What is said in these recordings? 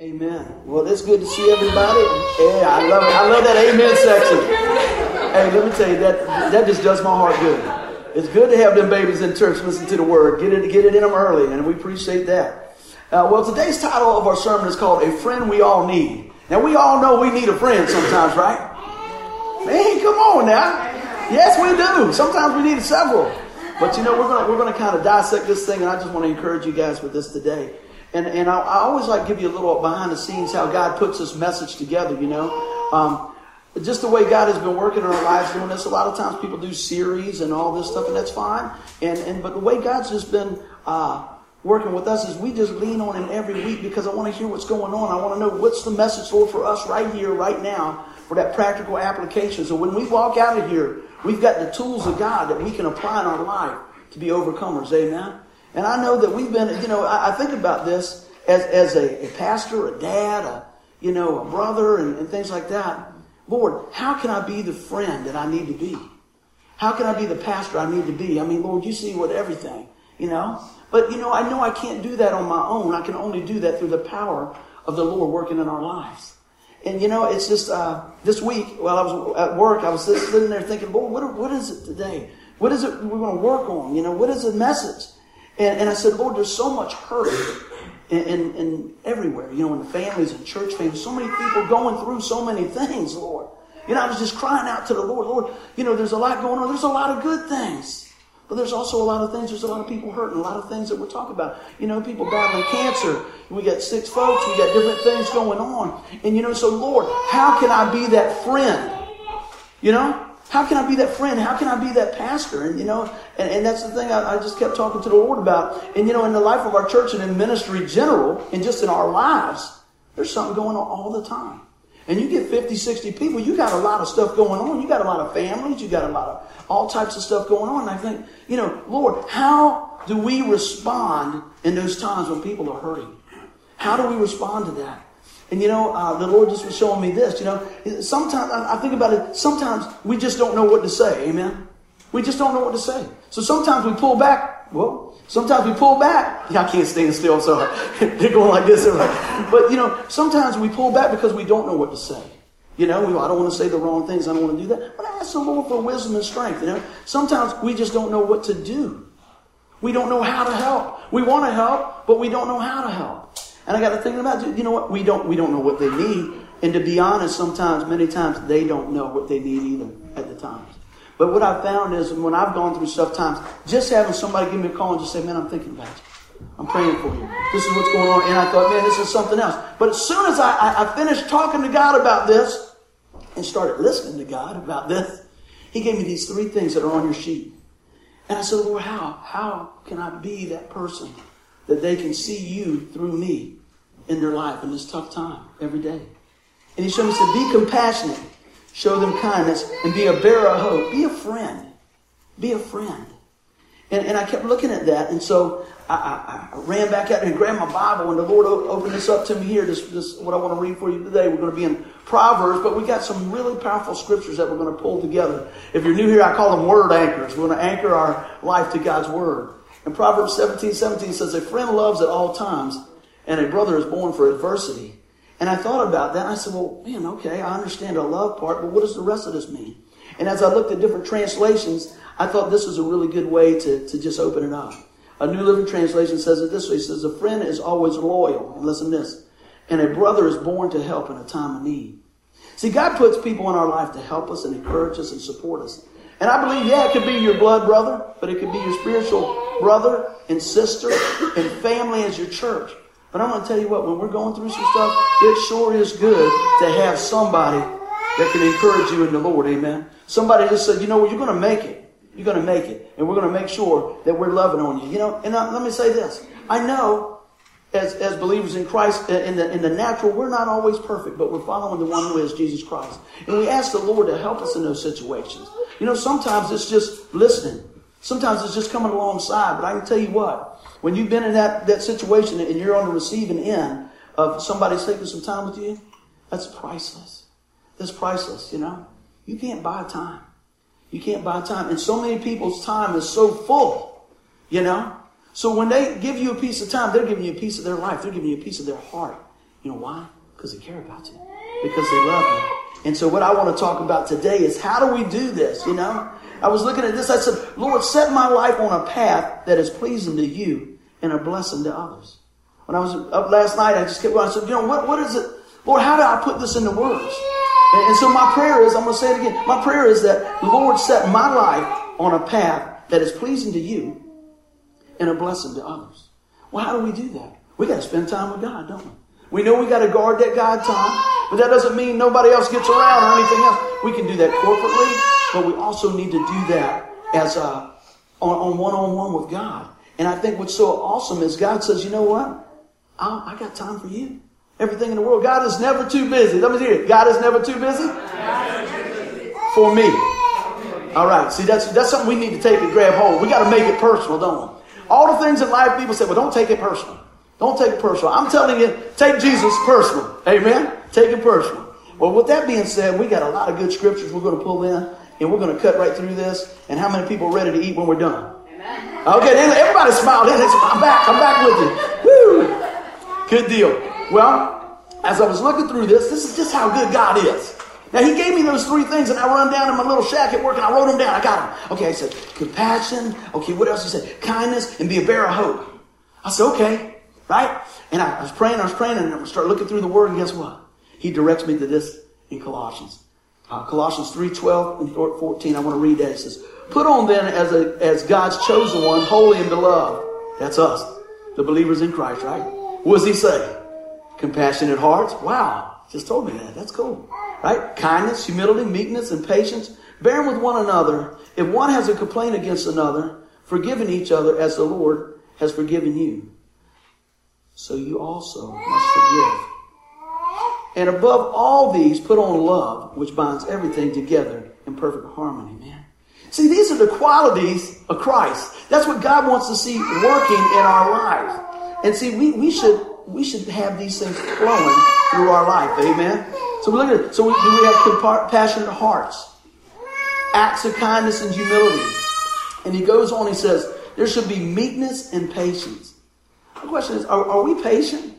Amen. Well, it's good to see everybody. Yeah, I love it. I love that amen section. Hey, let me tell you that that just does my heart good. It's good to have them babies in church listen to the word. Get it, get it in them early, and we appreciate that. Uh, well, today's title of our sermon is called "A Friend We All Need." Now, we all know we need a friend sometimes, right? Man, come on now. Yes, we do. Sometimes we need several. But you know, we're gonna we're gonna kind of dissect this thing, and I just want to encourage you guys with this today. And, and I, I, always like give you a little behind the scenes how God puts this message together, you know. Um, just the way God has been working in our lives doing this. A lot of times people do series and all this stuff, and that's fine. And, and but the way God's just been uh, working with us is we just lean on Him every week because I want to hear what's going on. I want to know what's the message, Lord, for us right here, right now, for that practical application. So when we walk out of here, we've got the tools of God that we can apply in our life to be overcomers. Amen. And I know that we've been, you know, I, I think about this as, as a, a, pastor, a dad, a, you know, a brother, and, and things like that. Lord, how can I be the friend that I need to be? How can I be the pastor I need to be? I mean, Lord, you see what everything, you know? But, you know, I know I can't do that on my own. I can only do that through the power of the Lord working in our lives. And, you know, it's just uh, this week while I was at work, I was sitting there thinking, Lord, what, what is it today? What is it we're going to work on? You know, what is the message? And, and I said, Lord, there's so much hurt in, everywhere, you know, in the families and church families. So many people going through so many things, Lord. You know, I was just crying out to the Lord, Lord, you know, there's a lot going on. There's a lot of good things. But there's also a lot of things, there's a lot of people hurting, a lot of things that we're talking about. You know, people battling cancer. We got six folks, we got different things going on. And you know, so Lord, how can I be that friend? You know? How can I be that friend? How can I be that pastor? And you know, and, and that's the thing I, I, just kept talking to the Lord about. And you know, in the life of our church and in ministry general, and just in our lives, there's something going on all the time. And you get 50, 60 people, you got a lot of stuff going on. You got a lot of families, you got a lot of all types of stuff going on. And I think, you know, Lord, how do we respond in those times when people are hurting? How do we respond to that? And you know, uh, the Lord just was showing me this. You know, sometimes I, think about it. Sometimes we just don't know what to say. Amen. We just don't know what to say. So sometimes we pull back. Well, sometimes we pull back. Yeah, I can't stand still, so they're going like this. But you know, sometimes we pull back because we don't know what to say. You know, I don't want to say the wrong things. I don't want to do that. But I ask the Lord for wisdom and strength. You know, sometimes we just don't know what to do. We don't know how to help. We want to help, but we don't know how to help. And I got to think about, you know what? We don't, we don't know what they need. And to be honest, sometimes, many times, they don't know what they need either at the times. But what I found is when I've gone through tough times, just having somebody give me a call and just say, man, I'm thinking about you. I'm praying for you. This is what's going on. And I thought, man, this is something else. But as soon as I, I, I finished talking to God about this and started listening to God about this, He gave me these three things that are on your sheet. And I said, Lord, how? How can I be that person that they can see you through me in their life in this tough time every day. And he showed me, said, be compassionate, show them kindness, and be a bearer of hope. Be a friend. Be a friend. And, and I kept looking at that, and so I, I, I ran back out and grabbed my Bible, and the Lord opened this up to me here. This, this what I want to read for you today. We're going to be in Proverbs, but we got some really powerful scriptures that we're going to pull together. If you're new here, I call them word anchors. We're going to anchor our life to God's word. And Proverbs 17, 17 says, A friend loves at all times, and a brother is born for adversity. And I thought about that. I said, well, man, okay, I understand the love part, but what does the rest of this mean? And as I looked at different translations, I thought this was a really good way to, to just open it up. A New Living Translation says it this way. It says, a friend is always loyal. And listen to this. And a brother is born to help in a time of need. See, God puts people in our life to help us and encourage us and support us. And I believe, yeah, it could be your blood brother, but it could be your spiritual brother and sister and family as your church. But I'm going to tell you what, when we're going through some stuff, it sure is good to have somebody that can encourage you in the Lord. Amen. Somebody just said, you know what, you're going to make it. You're going to make it. And we're going to make sure that we're loving on you. You know, and I, let me say this. I know as, as believers in Christ, uh, in the, in the natural, we're not always perfect, but we're following the one who is Jesus Christ. And we ask the Lord to help us in those situations. You know, sometimes it's just listening. Sometimes it's just coming alongside. But I can tell you what, when you've been in that, that situation and you're on the receiving end of somebody taking some time with you, that's priceless. That's priceless, you know. You can't buy time. You can't buy time. And so many people's time is so full, you know. So when they give you a piece of time, they're giving you a piece of their life. They're giving you a piece of their heart. You know why? Because they care about you. Because they love you. And so what I want to talk about today is how do we do this, you know? I was looking at this, I said, Lord, set my life on a path that is pleasing to you and a blessing to others. When I was up last night, I just kept going, I said, you know, what, what is it? Lord, how do I put this into words? And, and so my prayer is, I'm going to say it again, my prayer is that Lord set my life on a path that is pleasing to you and a blessing to others. Well, how do we do that? We got to spend time with God, don't we? We know we got to guard that God time, but that doesn't mean nobody else gets around or anything else. We can do that corporately, but we also need to do that as a, on, one on one with God. And I think what's so awesome is God says, you know what? I, I got time for you. Everything in the world. God is never too busy. Let me hear it. God is never too busy for me. All right. See, that's that's something we need to take and grab hold. We got to make it personal, don't we? All the things in life, people say, well, don't take it personal. Don't take it personal. I'm telling you, take Jesus personal. Amen? Take it personal. Well, with that being said, we got a lot of good scriptures we're going to pull in, and we're going to cut right through this. And how many people are ready to eat when we're done? Amen. Okay, everybody smile. I'm back. I'm back with you. Woo! Good deal. Well, as I was looking through this, this is just how good God is. Now, he gave me those three things, and I run down in my little shack at work, and I wrote them down. I got them. Okay, I said, compassion. Okay, what else? He said, kindness, and be a bearer of hope. I said, okay. Right? And I, I was praying, I was praying, and I started looking through the Word, and guess what? He directs me to this in Colossians. Uh, Colossians 3, 12 and 14. I want to read that. It says, Put on then as, a, as God's chosen one, holy and beloved. That's us, the believers in Christ, right? What does he say? Compassionate hearts. Wow. Just told me that. That's cool. Right? Kindness, humility, meekness, and patience. Bearing with one another. If one has a complaint against another, forgiving each other as the Lord has forgiven you so you also must forgive. And above all these, put on love, which binds everything together in perfect harmony, man. See, these are the qualities of Christ. That's what God wants to see working in our lives. And see, we, we should we should have these things flowing through our life. Amen. So we look at. So we, do we have compassionate hearts, acts of kindness and humility? And he goes on. He says there should be meekness and patience. The question is, are, are we patient?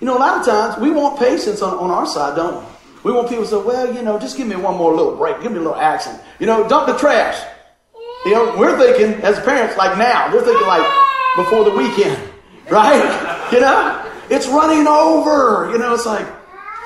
You know, a lot of times we want patience on, on our side, don't we? We want people to say, well, you know, just give me one more little break. Give me a little action. You know, dump the trash. You know, we're thinking as parents like now. we're thinking like before the weekend, right? You know, it's running over. You know, it's like,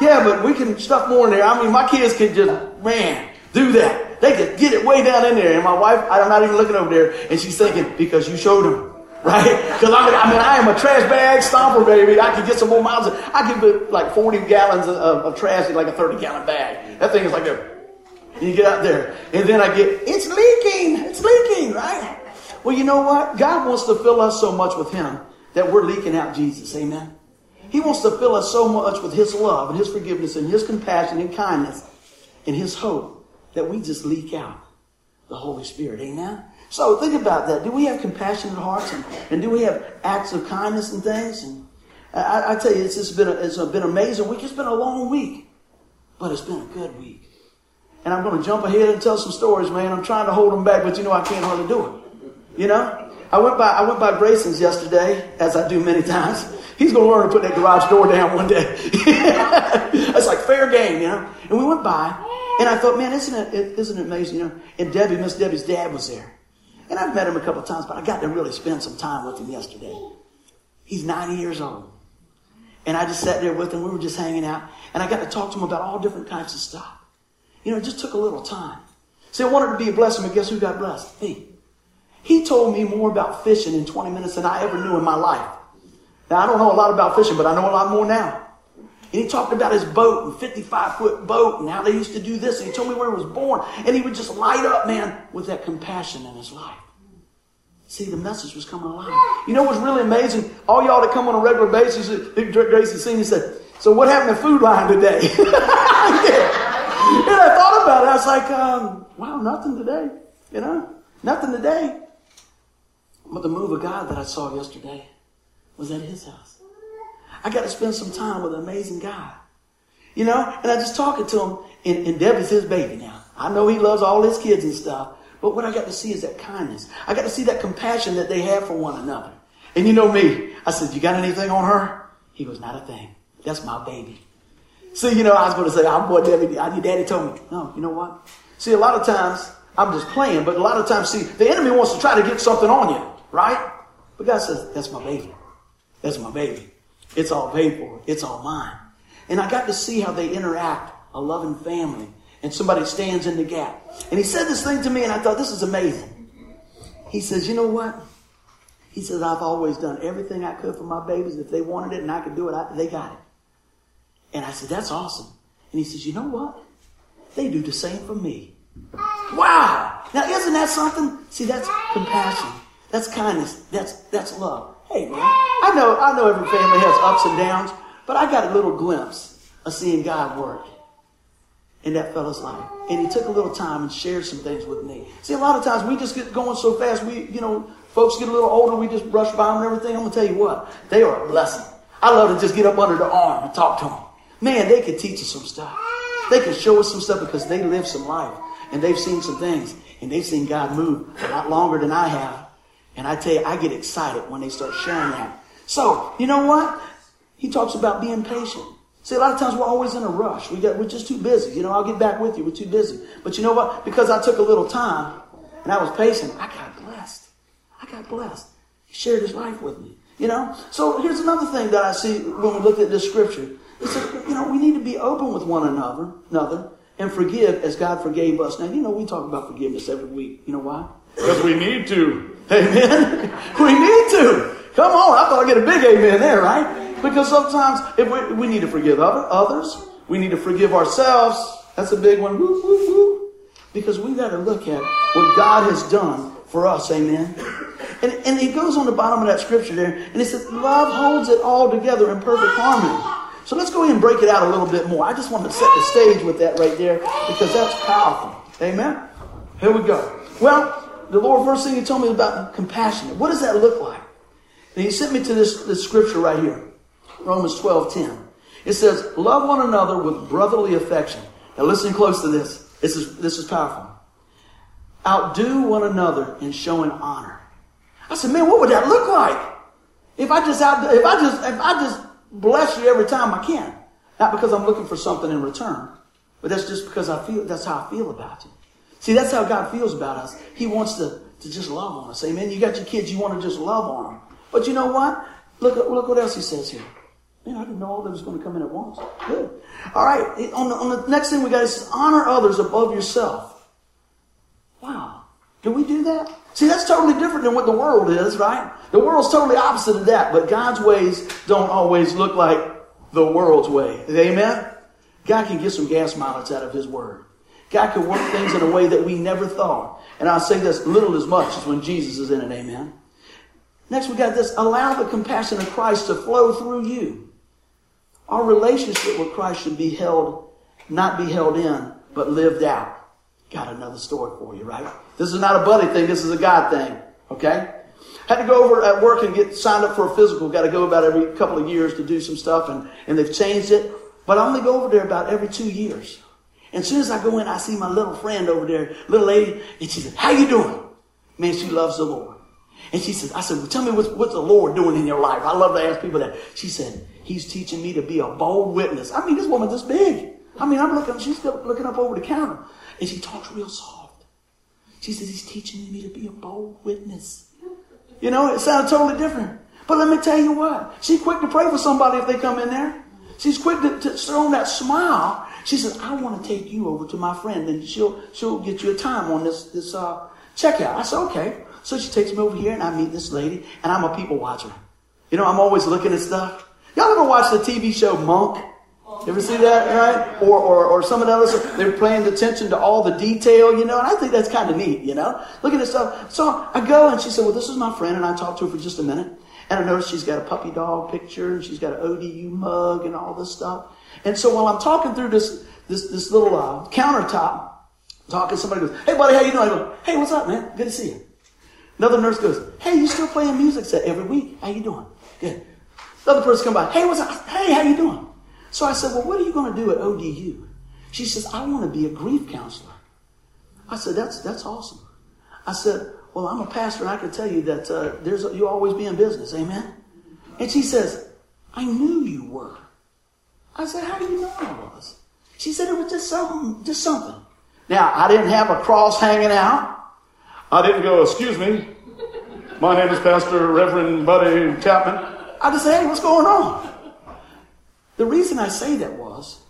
yeah, but we can stuff more in there. I mean, my kids can just, man, do that. They can get it way down in there. And my wife, I'm not even looking over there, and she's thinking, because you showed them right? Because I mean, I mean, I am a trash bag stomper, baby. I can get some more miles. I can put like 40 gallons of, of trash in like a 30 gallon bag. That thing is like a, you get out there. And then I get, it's leaking. It's leaking, right? Well, you know what? God wants to fill us so much with Him that we're leaking out Jesus. Amen. He wants to fill us so much with His love and His forgiveness and His compassion and kindness and His hope that we just leak out the Holy Spirit. Amen. So think about that. Do we have compassionate hearts and, and do we have acts of kindness and things? And I, I tell you, it's just been a, it's been amazing week. It's been a long week, but it's been a good week. And I'm going to jump ahead and tell some stories, man. I'm trying to hold them back, but you know I can't hardly do it. You know, I went by I went by Grayson's yesterday, as I do many times. He's going to learn to put that garage door down one day. it's like fair game, you know. And we went by, and I thought, man, isn't it isn't it amazing, you know? And Debbie, Miss Debbie's dad was there. And I've met him a couple times, but I got to really spend some time with him yesterday. He's 90 years old. And I just sat there with him. We were just hanging out. And I got to talk to him about all different types of stuff. You know, it just took a little time. See, I wanted to be a blessing, but guess who got blessed? Me. He told me more about fishing in 20 minutes than I ever knew in my life. Now, I don't know a lot about fishing, but I know a lot more now. And he talked about his boat and 55 foot boat and how they used to do this. And he told me where he was born. And he would just light up, man, with that compassion in his life. See, the message was coming alive. You know what's really amazing? All y'all that come on a regular basis, Gracie Senior said, So what happened to Food Line today? yeah. And I thought about it. I was like, um, wow, nothing today. You know, nothing today. But the move of God that I saw yesterday was at his house. I got to spend some time with an amazing guy. You know, and I just talking to him, and, and Debbie's his baby now. I know he loves all his kids and stuff, but what I got to see is that kindness. I got to see that compassion that they have for one another. And you know me, I said, You got anything on her? He goes, Not a thing. That's my baby. See, you know, I was going to say, I'm boy, daddy, your daddy told me. No, you know what? See, a lot of times, I'm just playing, but a lot of times, see, the enemy wants to try to get something on you, right? But God says, that's my baby. That's my baby. It's all for. It's all mine. And I got to see how they interact, a loving family, and somebody stands in the gap. And he said this thing to me, and I thought, this is amazing. He says, you know what? He says, I've always done everything I could for my babies. If they wanted it and I could do it, I, they got it. And I said, that's awesome. And he says, you know what? They do the same for me. Wow! Now, isn't that something? See, that's compassion. That's kindness. That's, that's love. Hey, man, I know, I know every family has ups and downs, but I got a little glimpse of seeing God work in that fellow's life. And he took a little time and shared some things with me. See, a lot of times we just get going so fast, we, you know, folks get a little older, we just brush by them and everything. I'm to tell you what, they are a blessing. I love to just get up under the arm and talk to them. Man, they could teach us some stuff. They could show us some stuff because they live some life and they've seen some things and they've seen God move a lot longer than I have. And I tell you, I get excited when they start sharing that. So, you know what? He talks about being patient. See, a lot of times we're always in a rush. We get, we're just too busy. You know, I'll get back with you. We're too busy. But you know what? Because I took a little time and I was patient, I got blessed. I got blessed. He shared his life with me. You know? So here's another thing that I see when we look at this scripture. He said, you know, we need to be open with one another, another and forgive as God forgave us. Now, you know, we talk about forgiveness every week. You know why? Because we need to. Amen. we need to. Come on. I thought I'd get a big amen there, right? Because sometimes if we, we need to forgive other, others, we need to forgive ourselves. That's a big one. Woo, woo, woo. Because we got to look at what God has done for us. Amen. And, and he goes on the bottom of that scripture there, and he says, Love holds it all together in perfect harmony. So let's go ahead and break it out a little bit more. I just want to set the stage with that right there because that's powerful. Amen? Here we go. Well, the Lord, first thing He told me about compassion. What does that look like? And He sent me to this, this scripture right here Romans 12 10. It says, Love one another with brotherly affection. Now listen close to this. This is, this is powerful. Outdo one another in showing honor. I said, man, what would that look like? If I just out, if I just, if I just bless you every time I can. Not because I'm looking for something in return, but that's just because I feel, that's how I feel about you. See, that's how God feels about us. He wants to, to just love on us. Amen. You got your kids, you want to just love on them. But you know what? Look, look what else he says here. Man, I didn't know all that was going to come in at once. Good. All right. On the, on the next thing we got is honor others above yourself. Wow. Do we do that? See, that's totally different than what the world is, right? The world's totally opposite of that, but God's ways don't always look like the world's way. Amen? God can get some gas mileage out of His Word. God can work things in a way that we never thought. And I'll say this little as much as when Jesus is in it. Amen? Next, we got this allow the compassion of Christ to flow through you. Our relationship with Christ should be held, not be held in, but lived out. Got another story for you, right? This is not a buddy thing, this is a God thing. Okay? Had to go over at work and get signed up for a physical. Got to go about every couple of years to do some stuff, and, and they've changed it. But I only go over there about every two years. And as soon as I go in, I see my little friend over there, little lady, and she says, How you doing? Man, she loves the Lord. And she says, I said, well, tell me what's, what's the Lord doing in your life? I love to ask people that. She said, He's teaching me to be a bold witness. I mean, this woman this big. I mean, I'm looking, she's still looking up over the counter. And she talks real soft. She says, He's teaching me to be a bold witness. You know, it sounds totally different. But let me tell you what, she's quick to pray for somebody if they come in there. She's quick to, to throw that smile. She says, I want to take you over to my friend and she'll, she'll get you a time on this, this, uh, checkout. I said, okay. So she takes me over here and I meet this lady and I'm a people watcher. You know, I'm always looking at stuff. Y'all ever watch the TV show Monk? You ever see that, right? Or, or, or some of the others, they're paying attention to all the detail, you know, and I think that's kind of neat, you know? Look at this stuff. So I go and she said, well, this is my friend, and I talked to her for just a minute. And I noticed she's got a puppy dog picture, and she's got an ODU mug and all this stuff. And so while I'm talking through this, this, this little uh, countertop, talking, somebody goes, hey buddy, how you doing? I go, hey, what's up, man? Good to see you. Another nurse goes, hey, you still playing music set every week? How you doing? Good. Another person come by, hey, what's up? Hey, how you doing? So I said, Well, what are you going to do at ODU? She says, I want to be a grief counselor. I said, That's, that's awesome. I said, Well, I'm a pastor and I can tell you that uh, there's a, you always be in business. Amen. And she says, I knew you were. I said, how do you know I was? She said it was just something, just something. Now, I didn't have a cross hanging out. I didn't go, excuse me. My name is Pastor Reverend Buddy Chapman. I just said, hey, what's going on? The reason I say that was,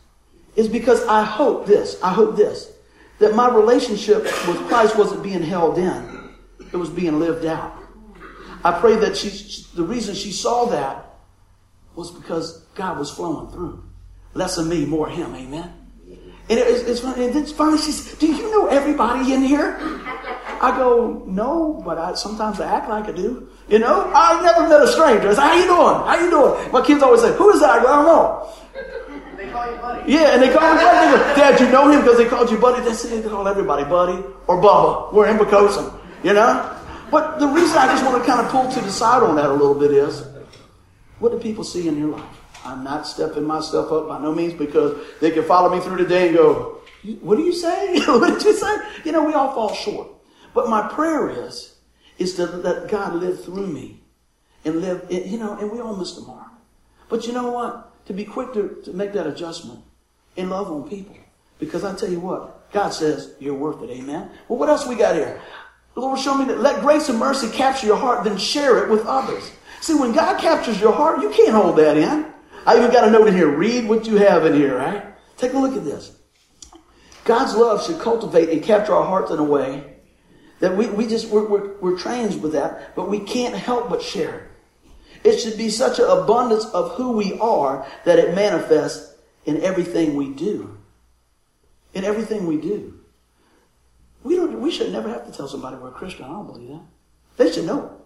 is because I hope this, I hope this, that my relationship with Christ wasn't being held in, it was being lived out. I pray that she, the reason she saw that was because God was flowing through. Less of me, more of Him, amen? And it, it's, it's funny, and it's funny, she says, Do you know everybody in here? I go, No, but I, sometimes I act like I do. You know, I've never met a stranger. I say, How you doing? How you doing? My kids always say, Who is that? I go, I don't know. They call you buddy. Yeah, and they call me buddy. They go, Dad, you know him because they called you buddy. That's it. They call everybody buddy or Bubba. We're in Poquoson, you know? But the reason I just want to kind of pull to the side on that a little bit is, what do people see in your life? I'm not stepping myself up by no means because they can follow me through the day and go, what do you say? what did you say? You know, we all fall short. But my prayer is, is to let God live through me and live, you know, and we all miss the mark. But you know what? To be quick to, to make that adjustment and love on people. Because I tell you what, God says you're worth it. Amen. Well, what else we got here? The Lord show me that let grace and mercy capture your heart, then share it with others. See, when God captures your heart, you can't hold that in. I even got a note in here. Read what you have in here, right? Take a look at this. God's love should cultivate and capture our hearts in a way that we, we just, we're, we're, we're trained with that, but we can't help but share it. It should be such an abundance of who we are that it manifests in everything we do. In everything we do. We don't, we should never have to tell somebody we're a Christian. I don't believe that. They should know.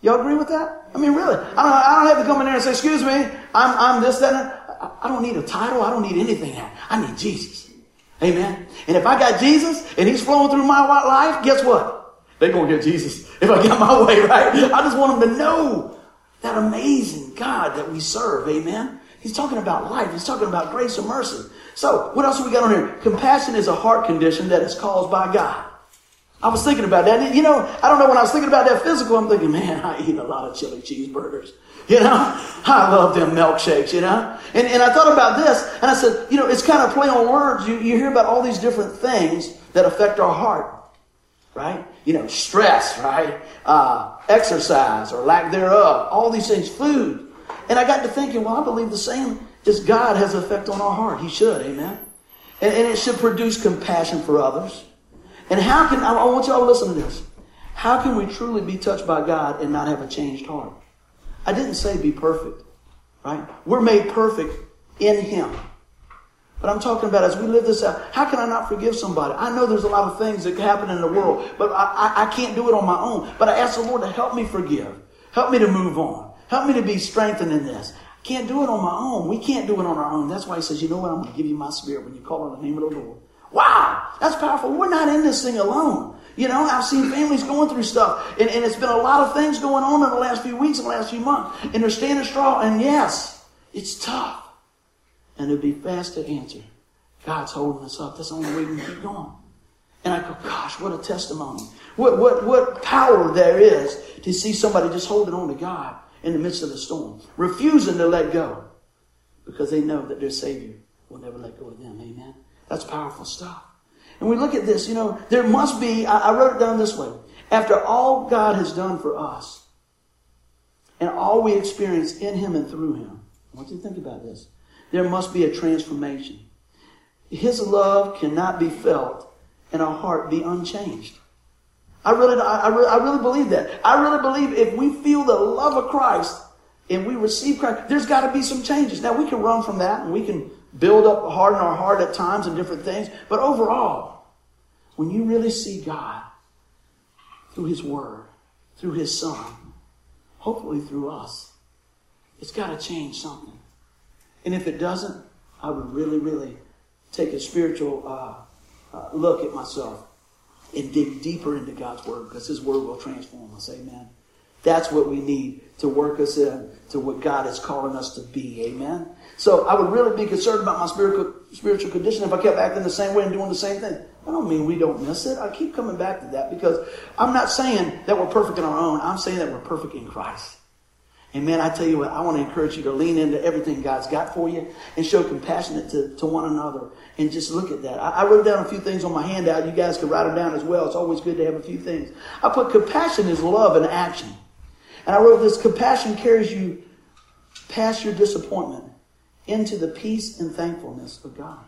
Y'all agree with that? I mean, really. I don't, I don't have to come in there and say, excuse me, I'm, I'm this, that, and I, don't need a title. I don't need anything. I need Jesus. Amen. And if I got Jesus and he's flowing through my life, guess what? They're going to get Jesus if I get my way, right? I just want them to know that amazing God that we serve. Amen. He's talking about life. He's talking about grace and mercy. So, what else we got on here? Compassion is a heart condition that is caused by God. I was thinking about that. You know, I don't know, when I was thinking about that physical, I'm thinking, man, I eat a lot of chili cheeseburgers. You know, I love them milkshakes, you know. And, and I thought about this, and I said, you know, it's kind of play on words. You, you hear about all these different things that affect our heart, right? You know, stress, right? Uh, exercise or lack thereof, all these things, food. And I got to thinking, well, I believe the same as God has effect on our heart. He should, amen. And, and it should produce compassion for others. And how can, I want y'all to listen to this. How can we truly be touched by God and not have a changed heart? I didn't say be perfect, right? We're made perfect in Him. But I'm talking about as we live this out, how can I not forgive somebody? I know there's a lot of things that happen in the world, but I, I, I can't do it on my own. But I ask the Lord to help me forgive. Help me to move on. Help me to be strengthened in this. I can't do it on my own. We can't do it on our own. That's why He says, you know what? I'm going to give you my spirit when you call on the name of the Lord. Wow, that's powerful. We're not in this thing alone. You know, I've seen families going through stuff, and, and it's been a lot of things going on in the last few weeks, in the last few months, and they're standing strong. And yes, it's tough, and it'd be fast to answer. God's holding us up. That's the only way we can keep going. And I go, gosh, what a testimony. What, what, what power there is to see somebody just holding on to God in the midst of the storm, refusing to let go because they know that their Savior will never let go of them. Amen. That's powerful stuff. And we look at this, you know, there must be, I, wrote it down this way. After all God has done for us, and all we experience in Him and through Him, I want you to think about this. There must be a transformation. His love cannot be felt and our heart be unchanged. I really, I, really, I really believe that. I really believe if we feel the love of Christ and we receive Christ, there's got to be some changes. Now we can run from that and we can build up, harden our heart at times and different things. But overall, when you really see God through His Word, through His Son, hopefully through us, it's got to change something. And if it doesn't, I would really, really take a spiritual uh, uh, look at myself and dig deeper into God's Word because His Word will transform us. Amen. That's what we need to work us in to what God is calling us to be. Amen. So I would really be concerned about my spiritual spiritual condition if I kept acting the same way and doing the same thing. I don't mean we don't miss it. I keep coming back to that because I'm not saying that we're perfect in our own. I'm saying that we're perfect in Christ. And man, I tell you what, I want to encourage you to lean into everything God's got for you and show compassionate to, to one another. And just look at that. I, I, wrote down a few things on my handout. You guys can write them down as well. It's always good to have a few things. I put compassion is love in action. And I wrote this compassion carries you past your disappointment into the peace and thankfulness of God.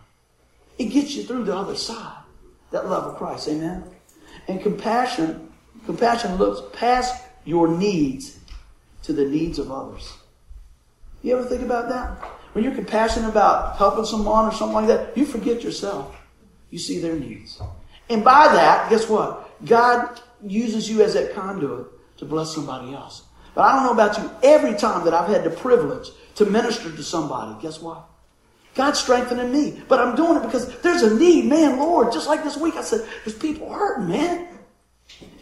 It gets you through the other side. That love of Christ. Amen. And compassion, compassion looks past your needs to the needs of others. You ever think about that? When you're compassionate about helping someone or something like that, you forget yourself. You see their needs. And by that, guess what? God uses you as that conduit to bless somebody else. But I don't know about you. Every time that I've had the privilege to minister to somebody, guess what? God's strengthening me. But I'm doing it because there's a need. Man, Lord, just like this week, I said, there's people hurting, man.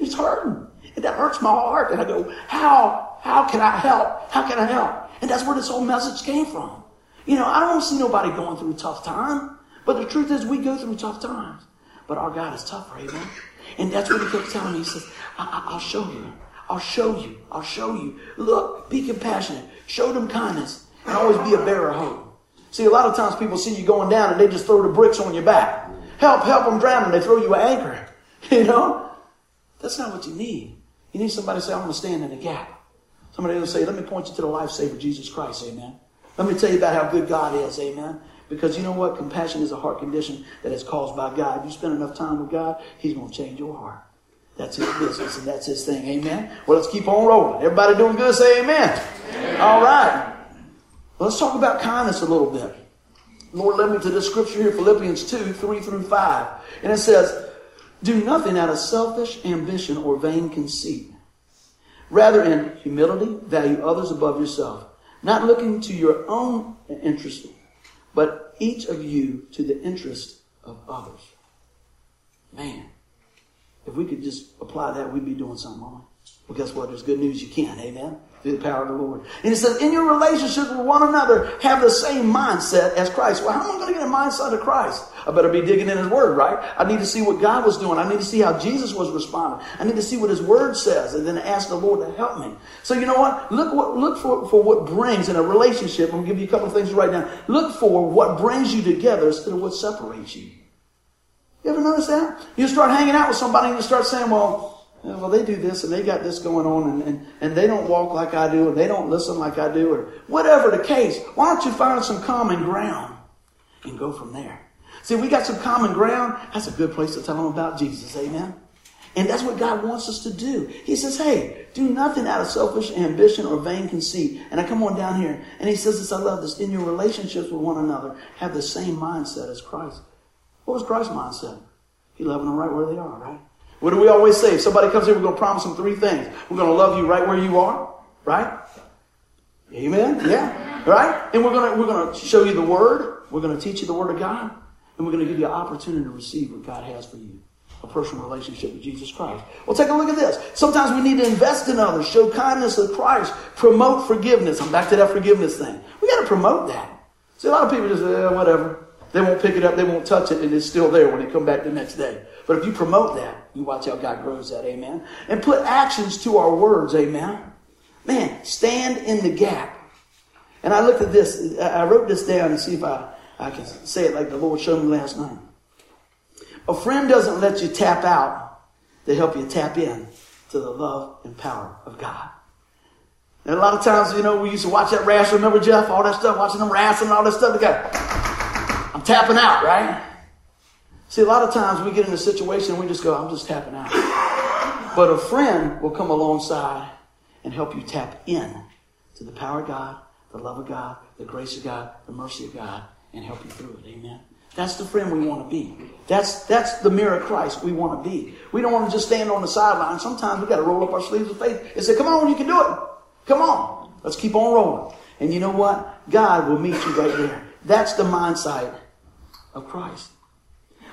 It's hurting. And that hurts my heart. And I go, how, how can I help? How can I help? And that's where this whole message came from. You know, I don't see nobody going through a tough time. But the truth is, we go through tough times. But our God is tougher, amen? And that's what he kept telling me. He says, I- will show you. I'll show you. I'll show you. Look, be compassionate. Show them kindness. And always be a bearer of hope. See, a lot of times people see you going down and they just throw the bricks on your back. Help, help them drown and they throw you an anchor. You know? That's not what you need. You need somebody to say, I'm going to stand in the gap. Somebody will say, let me point you to the lifesaver, Jesus Christ, amen. Let me tell you about how good God is, amen. Because you know what? Compassion is a heart condition that is caused by God. If you spend enough time with God, He's going to change your heart. That's His business and that's His thing, amen. Well, let's keep on rolling. Everybody doing good? Say amen. amen. All right. Let's talk about kindness a little bit. Lord led me to this scripture here, Philippians 2, 3 through 5. And it says, do nothing out of selfish ambition or vain conceit. Rather, in humility, value others above yourself, not looking to your own interest, but each of you to the interest of others. Man, if we could just apply that, we'd be doing something wrong. Well, guess what? There's good news you can. Amen through the power of the Lord. And it says, in your relationship with one another, have the same mindset as Christ. Well, how am I going to get a mindset of Christ? I better be digging in His Word, right? I need to see what God was doing. I need to see how Jesus was responding. I need to see what His Word says, and then ask the Lord to help me. So you know what? Look what look for, for what brings in a relationship. I'm going to give you a couple of things to write down. Look for what brings you together instead of what separates you. You ever notice that? You start hanging out with somebody and you start saying, well, well, they do this and they got this going on and, and, and they don't walk like I do and they don't listen like I do or whatever the case. Why don't you find some common ground and go from there? See, we got some common ground. That's a good place to tell them about Jesus. Amen. And that's what God wants us to do. He says, hey, do nothing out of selfish ambition or vain conceit. And I come on down here and he says this, I love this. In your relationships with one another, have the same mindset as Christ. What was Christ's mindset? He loving them right where they are, right? What do we always say? If somebody comes here, we're going to promise them three things. We're going to love you right where you are, right? Amen? Yeah. Right? And we're going to, we're going to show you the Word. We're going to teach you the Word of God. And we're going to give you an opportunity to receive what God has for you. A personal relationship with Jesus Christ. Well, take a look at this. Sometimes we need to invest in others, show kindness to Christ, promote forgiveness. I'm back to that forgiveness thing. We got to promote that. See, a lot of people just, eh, whatever. They won't pick it up, they won't touch it, and it's still there when they come back the next day. But if you promote that, you watch how God grows that, amen. And put actions to our words, amen. Man, stand in the gap. And I looked at this, I wrote this down and see if I, I can say it like the Lord showed me last night. A friend doesn't let you tap out, they help you tap in to the love and power of God. And a lot of times, you know, we used to watch that wrestle. Remember Jeff? All that stuff, watching them wrestling and all that stuff. The I'm tapping out, right? See, a lot of times we get in a situation and we just go, I'm just tapping out. But a friend will come alongside and help you tap in to the power of God, the love of God, the grace of God, the mercy of God, and help you through it. Amen. That's the friend we want to be. That's, that's the mirror of Christ we want to be. We don't want to just stand on the sideline. Sometimes we got to roll up our sleeves of faith and say, come on, you can do it. Come on. Let's keep on rolling. And you know what? God will meet you right there. That's the mindset of Christ.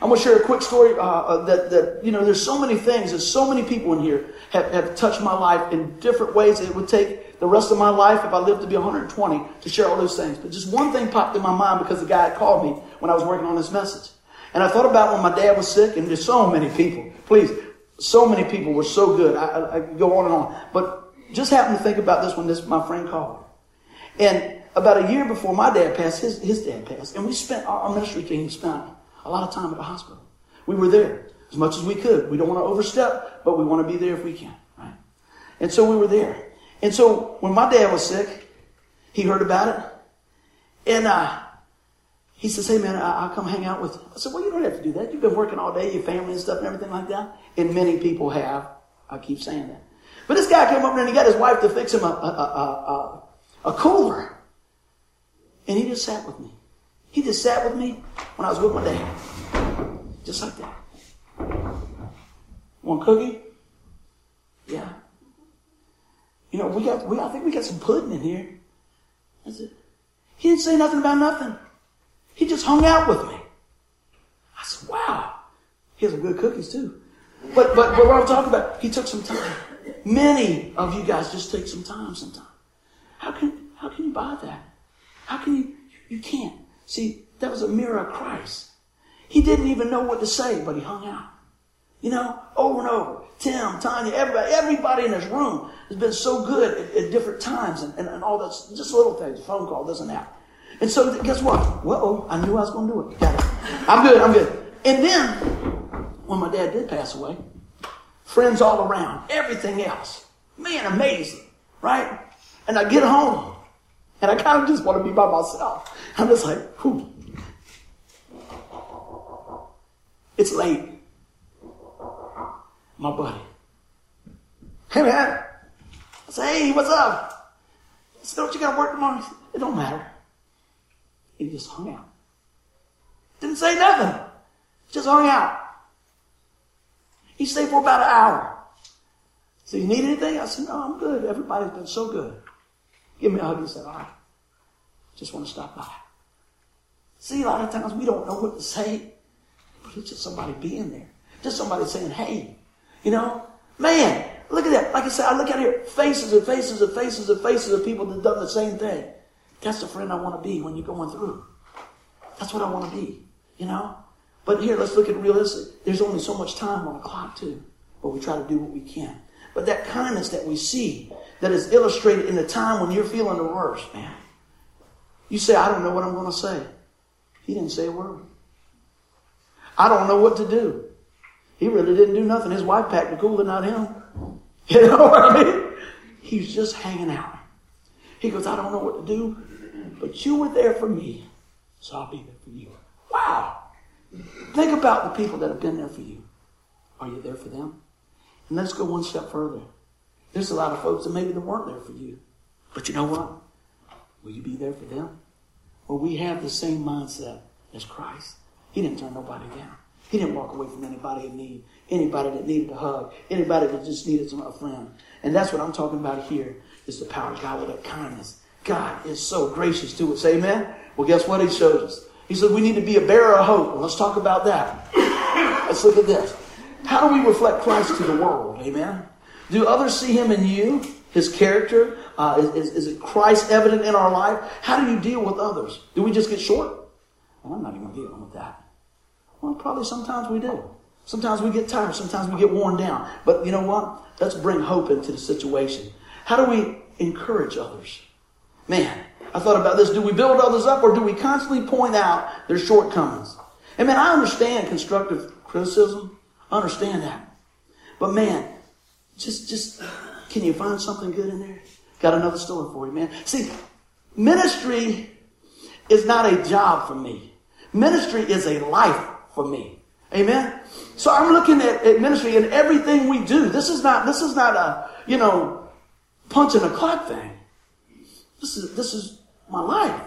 I'm going to share a quick story uh, uh, that, that, you know, there's so many things, there's so many people in here have, have touched my life in different ways. It would take the rest of my life, if I lived to be 120, to share all those things. But just one thing popped in my mind because the guy had called me when I was working on this message. And I thought about when my dad was sick, and there's so many people. Please, so many people were so good. I, I, I go on and on. But just happened to think about this when this my friend called. And about a year before my dad passed, his, his dad passed, and we spent our ministry team spent a lot of time at the hospital. We were there as much as we could. We don't want to overstep, but we want to be there if we can, right? And so we were there. And so when my dad was sick, he heard about it, and uh, he says, "Hey man, I, will come hang out with you." I said, "Well, you don't have to do that. You've been working all day, your family and stuff, and everything like that." And many people have. I keep saying that. But this guy came up and he got his wife to fix him a, a, a, a, a cooler. And he just sat with me. He just sat with me when I was with my dad. Just like that. Want cookie? Yeah. You know, we got, we, I think we got some pudding in here. That's it. He didn't say nothing about nothing. He just hung out with me. I said, wow. He has some good cookies too. But, but, but what I'm talking about, he took some time. Many of you guys just take some time sometimes. How can, how can you buy that? How can you, you can't. See, that was a mirror of Christ. He didn't even know what to say, but he hung out. You know, over and over. Tim, Tanya, everybody, everybody in this room has been so good at, at different times and, and, and, all that, just little things, phone call, and that. And so guess what? Well, I knew I was going to do it. Got it. I'm good, I'm good. And then, when my dad did pass away, friends all around, everything else. Man, amazing, right? And I get home, and I kind of just want to be by myself. I'm just like, whew. It's late. My buddy. Hey man. I say, hey, what's up? I said, don't you gotta work tomorrow? Said, it don't matter. He just hung out. Didn't say nothing. Just hung out. He stayed for about an hour. So you need anything? I said, no, I'm good. Everybody's been so good. Give me a hug. He said, all right. Just want to stop by. See, a lot of times we don't know what to say, but it's just somebody being there. Just somebody saying, hey, you know, man, look at that. Like I said, I look out here, faces and faces and faces and faces of people that done the same thing. That's the friend I want to be when you're going through. That's what I want to be, you know? But here, let's look at realistic. There's only so much time on the clock, too. But we try to do what we can. But that kindness that we see, that is illustrated in the time when you're feeling the worst, man. You say, I don't know what I'm going to say. He didn't say a word. I don't know what to do. He really didn't do nothing. His wife packed the cooler, not him. You know what I mean? He was just hanging out. He goes, I don't know what to do, but you were there for me, so I'll be there for you. Wow. Think about the people that have been there for you. Are you there for them? And let's go one step further. There's a lot of folks that maybe they weren't there for you. But you know what? Will you be there for them? Or we have the same mindset as Christ. He didn't turn nobody down. He didn't walk away from anybody in need, anybody that needed a hug, anybody that just needed some, a friend. And that's what I'm talking about here is the power of God with that kindness. God is so gracious to us. Amen? Well, guess what he shows us? He said we need to be a bearer of hope. Well, let's talk about that. Let's look at this. How do we reflect Christ to the world? Amen? Do others see him in you? His character? Uh, is, is, is Christ evident in our life? How do you deal with others? Do we just get short? Well, I'm not even dealing with that. Well, probably sometimes we do. Sometimes we get tired. Sometimes we get worn down. But you know what? Let's bring hope into the situation. How do we encourage others? Man, I thought about this. Do we build others up or do we constantly point out their shortcomings? And man, I understand constructive criticism. I understand that. But man, just, just, can you find something good in there? Got another story for you, man. See, ministry is not a job for me. Ministry is a life for me. Amen. So I'm looking at, at ministry and everything we do. This is not this is not a you know punching a clock thing. This is this is my life.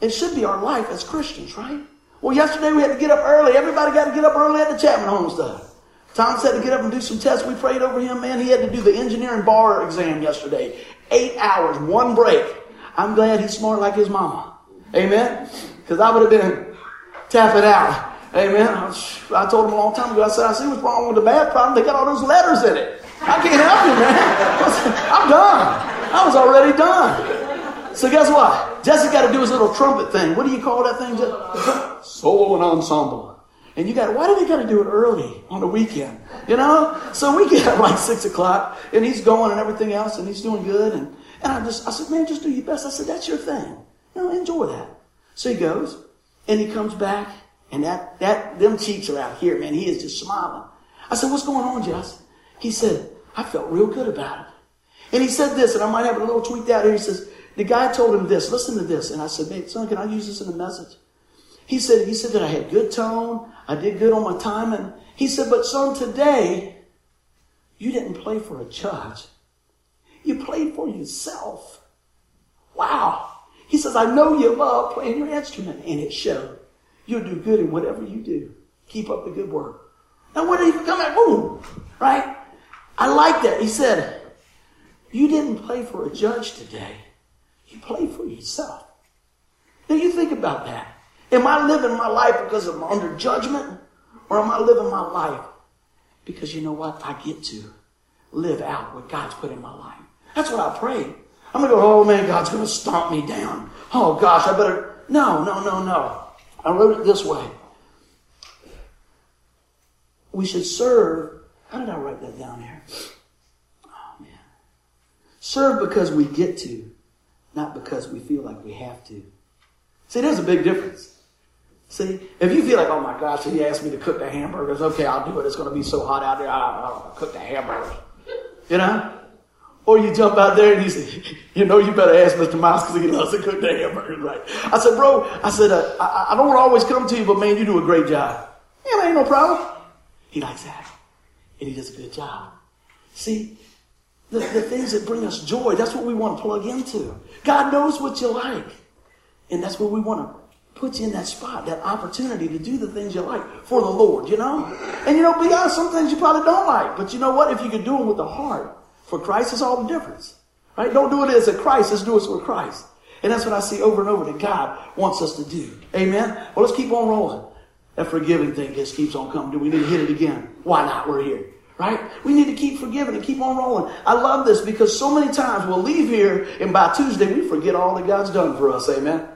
It should be our life as Christians, right? Well, yesterday we had to get up early. Everybody got to get up early at the Chapman Home homestead. Tom said to get up and do some tests. We prayed over him, man. He had to do the engineering bar exam yesterday. Eight hours, one break. I'm glad he's smart like his mama. Amen? Because I would have been tapping out. Amen. I told him a long time ago, I said, I see what's wrong with the bad problem. They got all those letters in it. I can't help you, man. I'm done. I was already done. So guess what? Jesse got to do his little trumpet thing. What do you call that thing? Solo and ensemble. And you got, why do they got to do it early on the weekend? You know? So we get up like six o'clock and he's going and everything else and he's doing good. And, and I just, I said, man, just do your best. I said, that's your thing. You know, enjoy that. So he goes and he comes back and that, that, them cheeks are out here, man. He is just smiling. I said, what's going on, Jess? He said, I felt real good about it. And he said this, and I might have a little tweaked out here. He says, the guy told him this, listen to this. And I said, hey, son, can I use this in a message? He said, he said that I had good tone. I did good on my time. And he said, but son, today, you didn't play for a judge. You played for yourself. Wow. He says, I know you love playing your instrument. And it showed. You'll do good in whatever you do. Keep up the good work. Now, where did he come at? Boom. Right? I like that. He said, You didn't play for a judge today. You played for yourself. Now, you think about that. Am I living my life because I'm under judgment? Or am I living my life because you know what? I get to live out what God's put in my life. That's what I pray. I'm going to go, oh man, God's going to stomp me down. Oh gosh, I better. No, no, no, no. I wrote it this way. We should serve. How did I write that down here? Oh, man. Serve because we get to, not because we feel like we have to. See, there's a big difference. See, if you feel like, oh my gosh, he asked me to cook the hamburgers, okay, I'll do it. It's going to be so hot out there, I'll, I'll cook the hamburgers. You know? Or you jump out there and you say, you know, you better ask Mr. Mouse because he loves to cook the hamburgers, right? I said, bro, I said, uh, I, I don't want to always come to you, but man, you do a great job. Yeah, ain't no problem. He likes that. And he does a good job. See, the, the things that bring us joy, that's what we want to plug into. God knows what you like. And that's what we want to put you in that spot, that opportunity to do the things you like for the Lord, you know? And you know, be honest, some things you probably don't like. But you know what? If you can do them with the heart, for Christ is all the difference. Right? Don't do it as a Christ, let's do it for Christ. And that's what I see over and over that God wants us to do. Amen? Well, let's keep on rolling. That forgiving thing just keeps on coming. Do we need to hit it again? Why not? We're here. Right? We need to keep forgiving and keep on rolling. I love this because so many times we'll leave here and by Tuesday we forget all that God's done for us. Amen?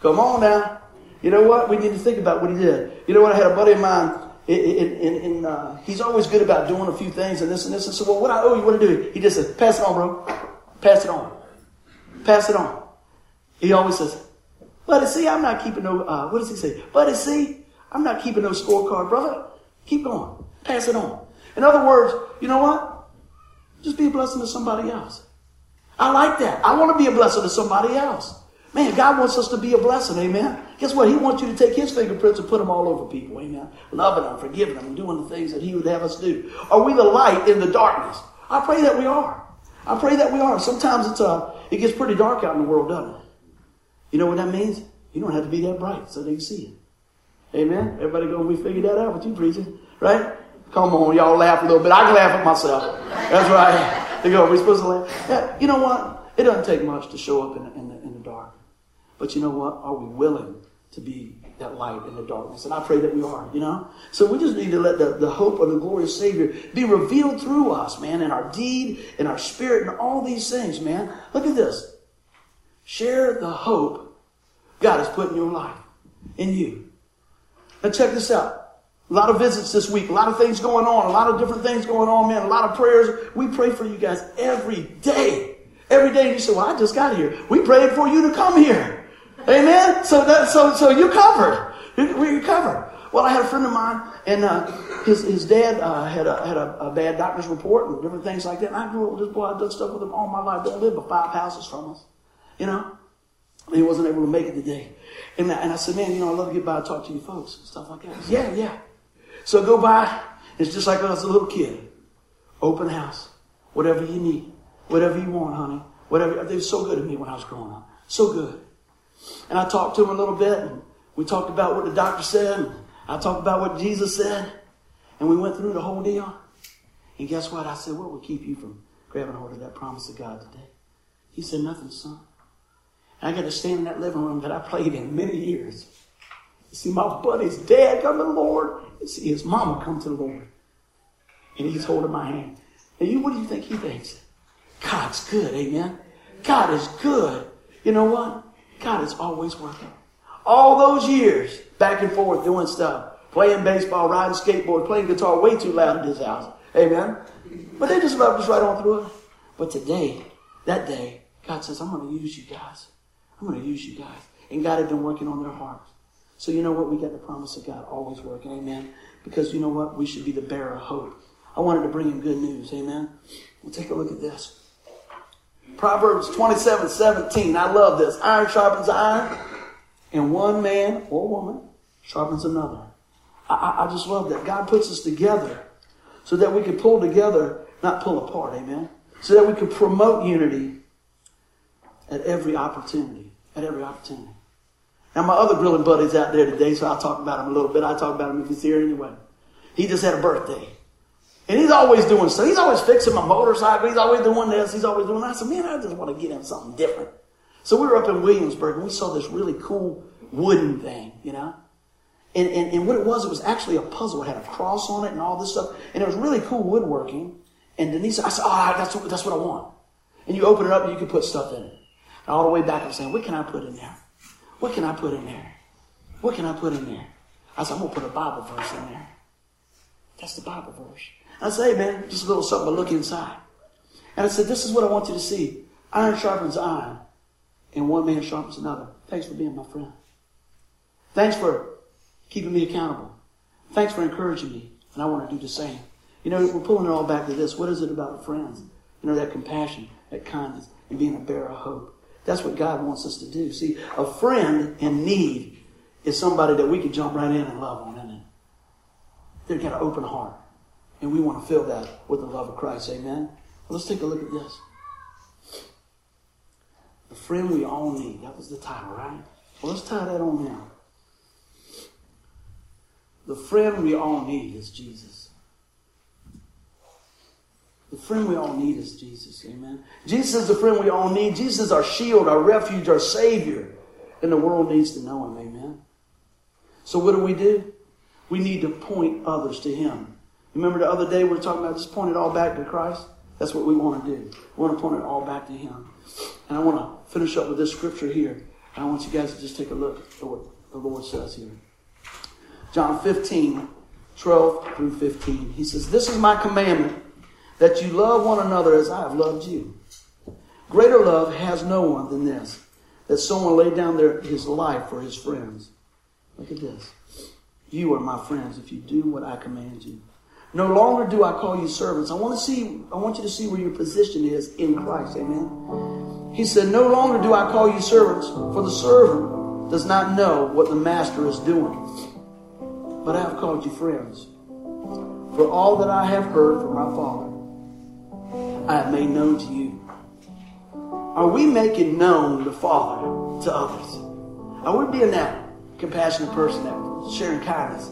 Come on now. You know what? We need to think about what he did. You know what? I had a buddy of mine, and, uh, he's always good about doing a few things and this and this. And so, well, what I owe you, what to do? He just says, pass it on, bro. Pass it on. Pass it on. He always says, buddy, see, I'm not keeping no, uh, what does he say? Buddy, see, I'm not keeping no scorecard, brother. Keep going. Pass it on. In other words, you know what? Just be a blessing to somebody else. I like that. I want to be a blessing to somebody else. Man, God wants us to be a blessing, amen. Guess what? He wants you to take his fingerprints and put them all over people, amen. Loving them, forgiving them, doing the things that he would have us do. Are we the light in the darkness? I pray that we are. I pray that we are. Sometimes it's uh, it gets pretty dark out in the world, doesn't it? You know what that means? You don't have to be that bright so they can see it. Amen. Everybody go, we figured that out with you preaching, right? Come on, y'all laugh a little bit. I can laugh at myself. That's right. They go, we supposed to laugh. Yeah, you know what? It doesn't take much to show up in in the. But you know what? Are we willing to be that light in the darkness? And I pray that we are, you know? So we just need to let the, the hope of the glorious Savior be revealed through us, man, in our deed, in our spirit, and all these things, man. Look at this. Share the hope God has put in your life, in you. Now check this out. A lot of visits this week, a lot of things going on, a lot of different things going on, man, a lot of prayers. We pray for you guys every day. Every day you say, Well, I just got here. We prayed for you to come here. Amen. So that so so you covered. We covered. Well, I had a friend of mine, and uh, his his dad uh, had a had a, a, bad doctor's report and different things like that. And I grew up with this boy. I've done stuff with him all my life. Don't live but five houses from us, you know. And he wasn't able to make it today. And I, and I said, man, you know, I love to get by and talk to you folks and stuff like that. Said, yeah, yeah. So go by. It's just like was a little kid. Open house. Whatever you need. Whatever you want, honey. Whatever. They were so good to me when I was growing up. So good. And I talked to him a little bit, and we talked about what the doctor said, and I talked about what Jesus said, and we went through the whole deal. And guess what? I said, What would keep you from grabbing hold of that promise of God today? He said, Nothing, son. And I got to stand in that living room that I played in many years. You See my buddy's dad come to the Lord, and see his mama come to the Lord. And he's holding my hand. And you, what do you think he thinks? God's good, amen? God is good. You know what? God is always working. All those years, back and forth doing stuff. playing baseball, riding skateboard, playing guitar way too loud at his house. Amen. But they just loved us right on through it. But today, that day, God says, I'm going to use you guys. I'm going to use you guys. And God had been working on their hearts. So you know what? We got the promise of God always working. Amen. Because you know what? We should be the bearer of hope. I wanted to bring him good news. Amen. We'll take a look at this. Proverbs 27, 17. I love this. Iron sharpens iron, and one man or woman sharpens another. I, I, just love that. God puts us together so that we can pull together, not pull apart. Amen. So that we can promote unity at every opportunity. At every opportunity. Now, my other grilling buddy's out there today, so I'll talk about him a little bit. I'll talk about him if he's here anyway. He just had a birthday. And he's always doing stuff. He's always fixing my motorcycle. He's always doing this. He's always doing that. I said, man, I just want to get him something different. So we were up in Williamsburg and we saw this really cool wooden thing, you know? And, and, and what it was, it was actually a puzzle. It had a cross on it and all this stuff. And it was really cool woodworking. And Denise, I said, oh, that's, that's what I want. And you open it up and you can put stuff in it. And all the way back, I'm saying, what can I put in there? What can I put in there? What can I put in there? I said, I'm going to put a Bible verse in there. That's the Bible verse. I said, hey, man, just a little something to look inside. And I said, this is what I want you to see. Iron sharpens iron, and one man sharpens another. Thanks for being my friend. Thanks for keeping me accountable. Thanks for encouraging me, and I want to do the same. You know, we're pulling it all back to this. What is it about friends? You know, that compassion, that kindness, and being a bearer of hope. That's what God wants us to do. See, a friend in need is somebody that we can jump right in and love on, isn't it? They've got an open heart. And we want to fill that with the love of Christ. Amen? Well, let's take a look at this. The friend we all need. That was the title, right? Well, let's tie that on now. The friend we all need is Jesus. The friend we all need is Jesus. Amen. Jesus is the friend we all need. Jesus is our shield, our refuge, our Savior. And the world needs to know Him. Amen. So what do we do? We need to point others to Him. Remember the other day we were talking about just point it all back to Christ? That's what we want to do. We want to point it all back to Him. And I want to finish up with this scripture here. And I want you guys to just take a look at what the Lord says here. John 15, 12 through 15. He says, This is my commandment, that you love one another as I have loved you. Greater love has no one than this, that someone lay down their, his life for his friends. Look at this. You are my friends if you do what I command you. No longer do I call you servants. I want to see, I want you to see where your position is in Christ. Amen. He said, No longer do I call you servants, for the servant does not know what the master is doing. But I have called you friends. For all that I have heard from my Father, I have made known to you. Are we making known the Father to others? Are we being that compassionate person, that sharing kindness?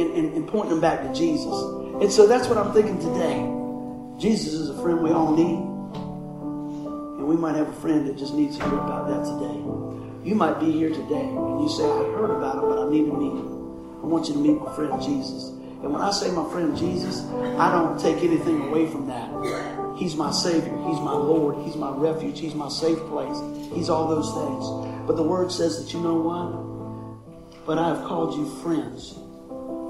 And, and, and pointing them back to Jesus. And so that's what I'm thinking today. Jesus is a friend we all need. And we might have a friend that just needs to hear about that today. You might be here today and you say, I heard about him, but I need to meet him. I want you to meet my friend Jesus. And when I say my friend Jesus, I don't take anything away from that. He's my Savior. He's my Lord. He's my refuge. He's my safe place. He's all those things. But the Word says that you know what? But I have called you friends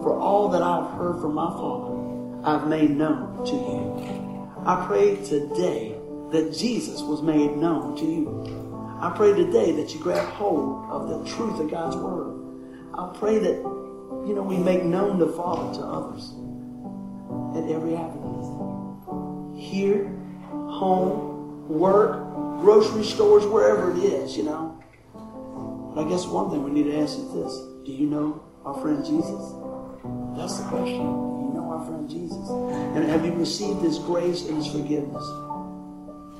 for all that I've heard from my Father, I've made known to you. I pray today that Jesus was made known to you. I pray today that you grab hold of the truth of God's Word. I pray that, you know, we make known the Father to others at every avenue. Here, home, work, grocery stores, wherever it is, you know. But I guess one thing we need to ask is this Do you know our friend Jesus? That's the question. You know our friend Jesus. And have you received his grace and his forgiveness?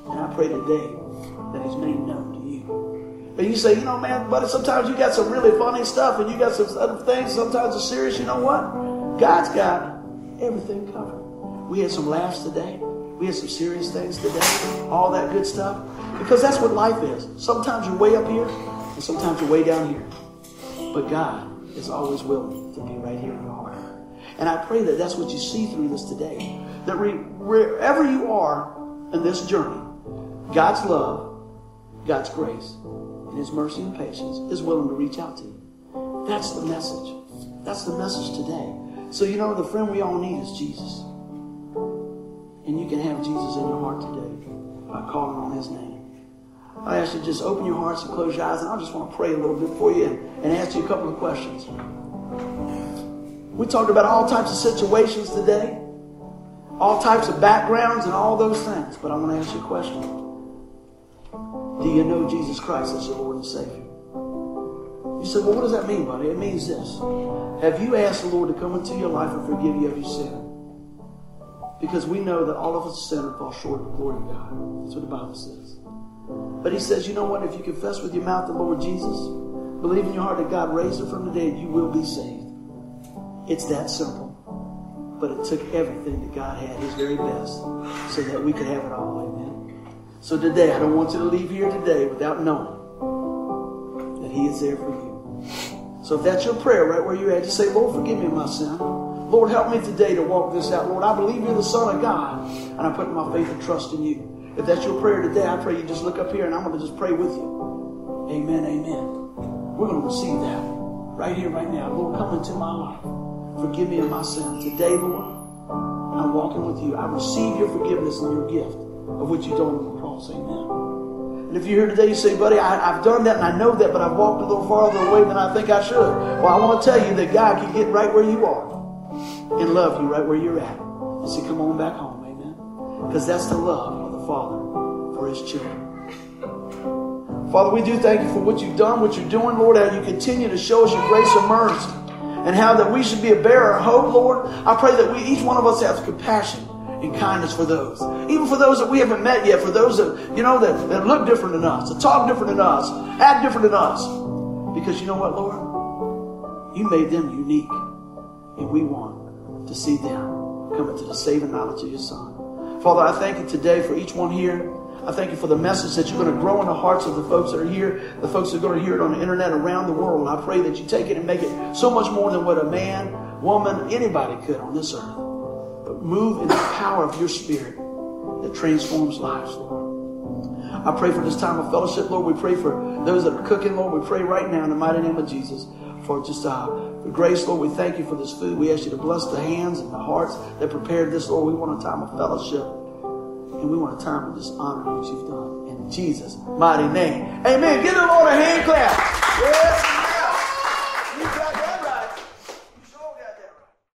And I pray today that he's made known to you. And you say, you know, man, but sometimes you got some really funny stuff and you got some other things. Sometimes it's serious. You know what? God's got everything covered. We had some laughs today. We had some serious things today. All that good stuff. Because that's what life is. Sometimes you're way up here and sometimes you're way down here. But God is always willing to be right here. And I pray that that's what you see through this today. That re- wherever you are in this journey, God's love, God's grace, and His mercy and patience is willing to reach out to you. That's the message. That's the message today. So, you know, the friend we all need is Jesus. And you can have Jesus in your heart today by calling on his name. I ask you to just open your hearts and close your eyes, and I just want to pray a little bit for you and, and ask you a couple of questions. We talked about all types of situations today, all types of backgrounds, and all those things. But I want to ask you a question Do you know Jesus Christ as your Lord and Savior? You said, Well, what does that mean, buddy? It means this. Have you asked the Lord to come into your life and forgive you of your sin? Because we know that all of us sin and fall short of the glory of God. That's what the Bible says. But he says, you know what? If you confess with your mouth the Lord Jesus, believe in your heart that God raised him from the dead, you will be saved. It's that simple. But it took everything that God had, his very best, so that we could have it all. Amen. So today, I don't want you to leave here today without knowing that he is there for you. So if that's your prayer right where you're at, just say, Lord, forgive me my sin. Lord, help me today to walk this out. Lord, I believe you're the Son of God, and I put my faith and trust in you. If that's your prayer today, I pray you just look up here and I'm going to just pray with you. Amen, amen. We're going to receive that right here, right now. Lord, come into my life. Forgive me of my sin. Today, Lord, I'm walking with you. I receive your forgiveness and your gift of what you've done on the cross. Amen. And if you're here today, you say, buddy, I, have done that and I know that, but I've walked a little farther away than I think I should. Well, I want to tell you that God can get right where you are and love you right where you're at. And say, come on back home. Amen. Because that's the love of the Father for his children. Father, we do thank you for what you've done, what you're doing, Lord, how you continue to show us your grace and mercy, and how that we should be a bearer of hope, Lord. I pray that we, each one of us, have compassion and kindness for those, even for those that we haven't met yet, for those that you know that, that look different than us, that talk different than us, act different than us. Because you know what, Lord, you made them unique, and we want to see them come into the saving knowledge of your Son. Father, I thank you today for each one here. I thank you for the message that you're going to grow in the hearts of the folks that are here, the folks that are going to hear it on the internet around the world. I pray that you take it and make it so much more than what a man, woman, anybody could on this earth. But move in the power of your spirit that transforms lives, Lord. I pray for this time of fellowship, Lord. We pray for those that are cooking, Lord. We pray right now in the mighty name of Jesus for just uh, for grace, Lord. We thank you for this food. We ask you to bless the hands and the hearts that prepared this, Lord. We want a time of fellowship, and we want a time of just honor what you've done in Jesus' mighty name. Amen. Give the Lord a hand clap. Yes.